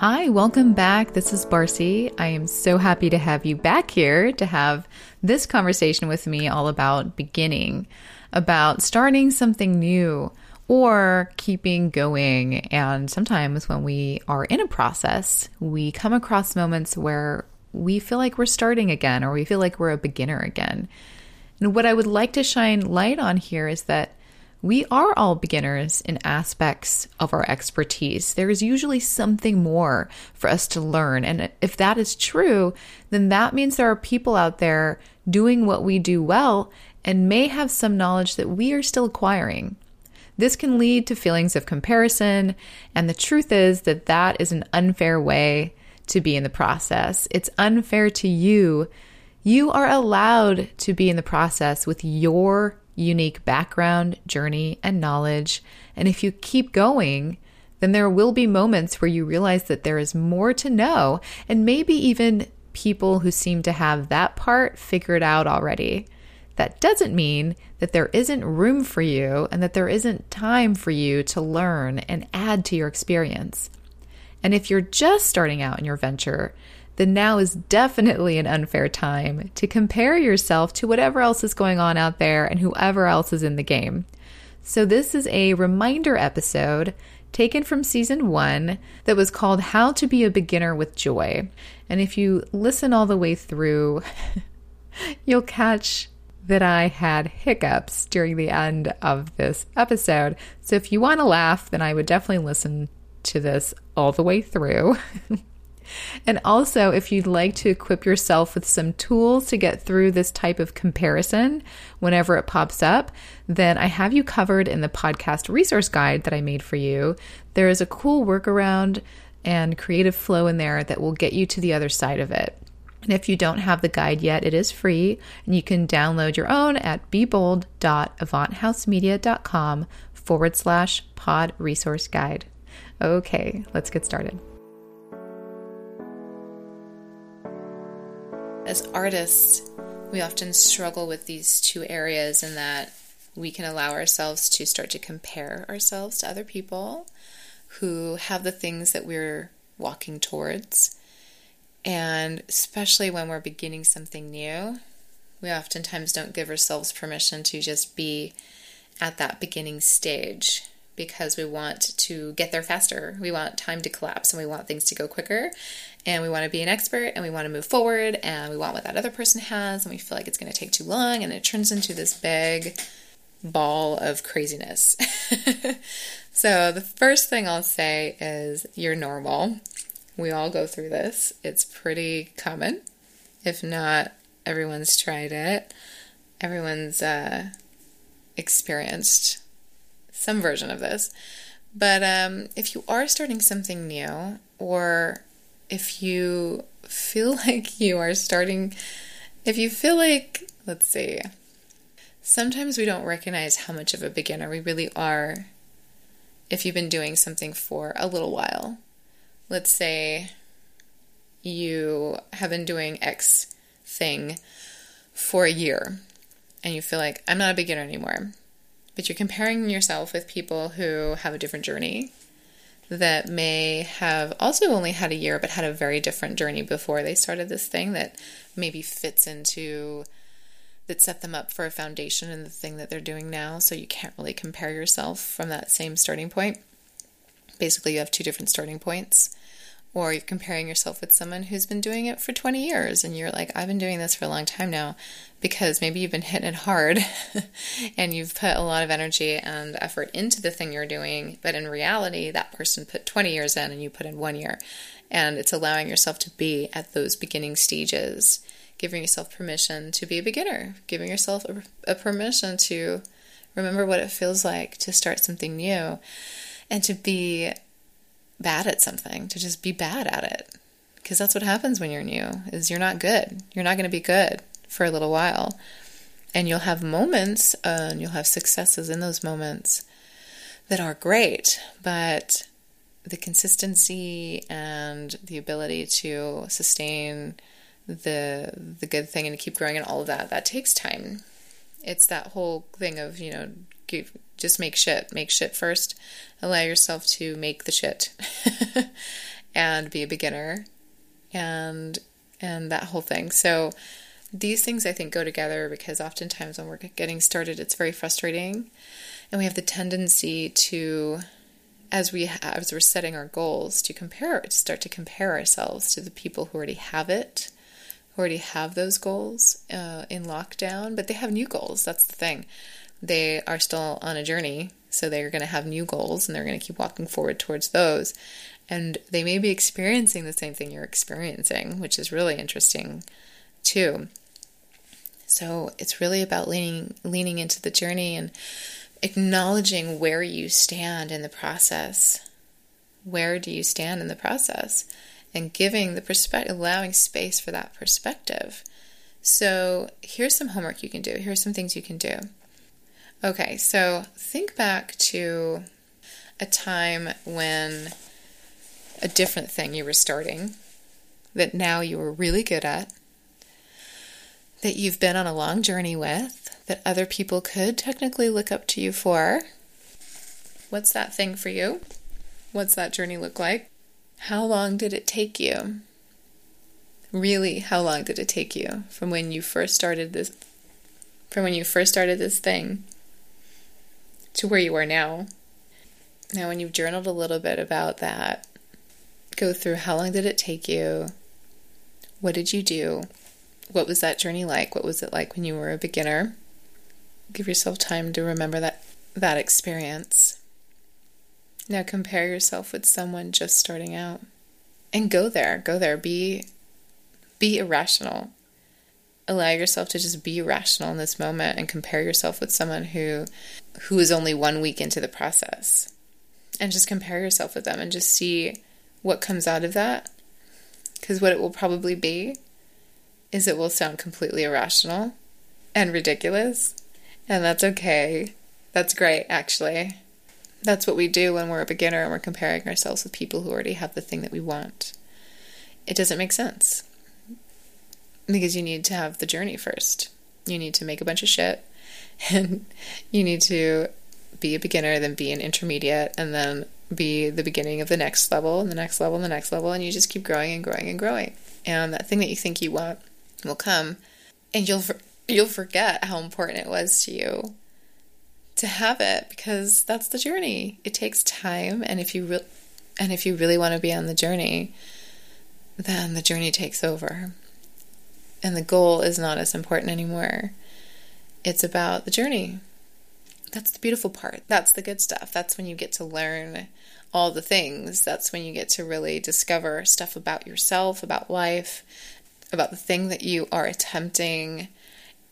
Hi, welcome back. This is Barcy. I am so happy to have you back here to have this conversation with me all about beginning, about starting something new or keeping going. And sometimes when we are in a process, we come across moments where we feel like we're starting again or we feel like we're a beginner again. And what I would like to shine light on here is that we are all beginners in aspects of our expertise. There is usually something more for us to learn. And if that is true, then that means there are people out there doing what we do well and may have some knowledge that we are still acquiring. This can lead to feelings of comparison. And the truth is that that is an unfair way to be in the process. It's unfair to you. You are allowed to be in the process with your unique background, journey, and knowledge. And if you keep going, then there will be moments where you realize that there is more to know, and maybe even people who seem to have that part figured out already. That doesn't mean that there isn't room for you and that there isn't time for you to learn and add to your experience. And if you're just starting out in your venture, then now is definitely an unfair time to compare yourself to whatever else is going on out there and whoever else is in the game. So, this is a reminder episode taken from season one that was called How to Be a Beginner with Joy. And if you listen all the way through, you'll catch that I had hiccups during the end of this episode. So, if you want to laugh, then I would definitely listen to this all the way through. And also, if you'd like to equip yourself with some tools to get through this type of comparison whenever it pops up, then I have you covered in the podcast resource guide that I made for you. There is a cool workaround and creative flow in there that will get you to the other side of it. And if you don't have the guide yet, it is free and you can download your own at bebold.avanthousemedia.com forward slash pod resource guide. Okay, let's get started. As artists, we often struggle with these two areas in that we can allow ourselves to start to compare ourselves to other people who have the things that we're walking towards. And especially when we're beginning something new, we oftentimes don't give ourselves permission to just be at that beginning stage because we want to get there faster. We want time to collapse and we want things to go quicker and we want to be an expert and we want to move forward and we want what that other person has and we feel like it's going to take too long and it turns into this big ball of craziness. so, the first thing I'll say is you're normal. We all go through this. It's pretty common. If not, everyone's tried it. Everyone's uh, experienced some version of this. But um, if you are starting something new or if you feel like you are starting, if you feel like, let's see, sometimes we don't recognize how much of a beginner we really are if you've been doing something for a little while. Let's say you have been doing X thing for a year and you feel like, I'm not a beginner anymore. But you're comparing yourself with people who have a different journey that may have also only had a year but had a very different journey before they started this thing that maybe fits into that set them up for a foundation in the thing that they're doing now. So you can't really compare yourself from that same starting point. Basically you have two different starting points or you're comparing yourself with someone who's been doing it for 20 years and you're like, I've been doing this for a long time now because maybe you've been hitting it hard and you've put a lot of energy and effort into the thing you're doing, but in reality, that person put 20 years in and you put in one year. And it's allowing yourself to be at those beginning stages, giving yourself permission to be a beginner, giving yourself a, a permission to remember what it feels like to start something new and to be bad at something, to just be bad at it. Because that's what happens when you're new is you're not good. You're not going to be good for a little while. And you'll have moments uh, and you'll have successes in those moments that are great, but the consistency and the ability to sustain the the good thing and to keep growing and all of that that takes time. It's that whole thing of, you know, give, just make shit. Make shit first. Allow yourself to make the shit. and be a beginner and and that whole thing. So these things I think go together because oftentimes when we're getting started it's very frustrating and we have the tendency to as we as we're setting our goals to compare to start to compare ourselves to the people who already have it who already have those goals uh, in lockdown but they have new goals that's the thing they are still on a journey so they're going to have new goals and they're going to keep walking forward towards those and they may be experiencing the same thing you're experiencing which is really interesting too so it's really about leaning leaning into the journey and acknowledging where you stand in the process. Where do you stand in the process? And giving the perspective, allowing space for that perspective. So, here's some homework you can do. Here's some things you can do. Okay, so think back to a time when a different thing you were starting that now you were really good at, that you've been on a long journey with, that other people could technically look up to you for. What's that thing for you? What's that journey look like? How long did it take you? Really, how long did it take you from when you first started this from when you first started this thing to where you are now? Now, when you've journaled a little bit about that, go through how long did it take you? What did you do? What was that journey like? What was it like when you were a beginner? Give yourself time to remember that that experience. Now compare yourself with someone just starting out. And go there, go there. Be be irrational. Allow yourself to just be rational in this moment and compare yourself with someone who who is only 1 week into the process. And just compare yourself with them and just see what comes out of that. Cuz what it will probably be is it will sound completely irrational and ridiculous and that's okay. That's great, actually. That's what we do when we're a beginner and we're comparing ourselves with people who already have the thing that we want. It doesn't make sense. Because you need to have the journey first. You need to make a bunch of shit, and you need to be a beginner, then be an intermediate, and then be the beginning of the next level, and the next level, and the next level, and you just keep growing and growing and growing. And that thing that you think you want will come, and you'll you'll forget how important it was to you to have it because that's the journey. It takes time and if you re- and if you really want to be on the journey, then the journey takes over. And the goal is not as important anymore. It's about the journey. That's the beautiful part. That's the good stuff. That's when you get to learn all the things. That's when you get to really discover stuff about yourself, about life, about the thing that you are attempting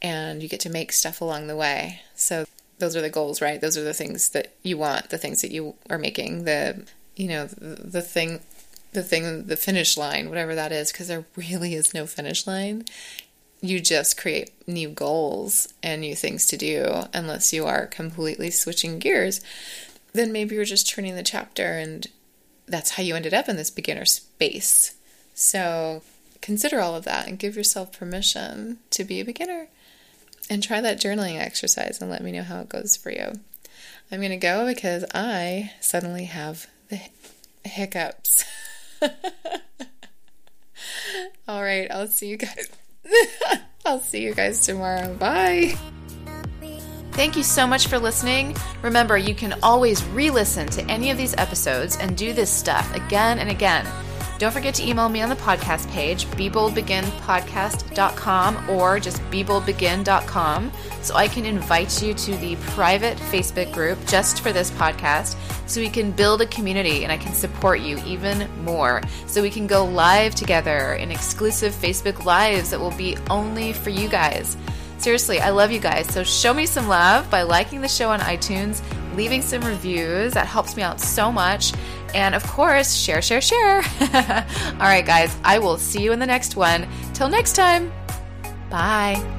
and you get to make stuff along the way. So those are the goals, right? Those are the things that you want, the things that you are making, the you know, the, the thing the thing the finish line, whatever that is, because there really is no finish line. You just create new goals and new things to do unless you are completely switching gears. Then maybe you're just turning the chapter and that's how you ended up in this beginner space. So consider all of that and give yourself permission to be a beginner and try that journaling exercise and let me know how it goes for you. I'm going to go because I suddenly have the hiccups. All right, I'll see you guys. I'll see you guys tomorrow. Bye. Thank you so much for listening. Remember, you can always re listen to any of these episodes and do this stuff again and again. Don't forget to email me on the podcast page, beboldbeginpodcast.com or just beboldbegin.com so I can invite you to the private Facebook group just for this podcast so we can build a community and I can support you even more. So we can go live together in exclusive Facebook Lives that will be only for you guys. Seriously, I love you guys. So show me some love by liking the show on iTunes, leaving some reviews. That helps me out so much. And of course, share, share, share. All right, guys, I will see you in the next one. Till next time, bye.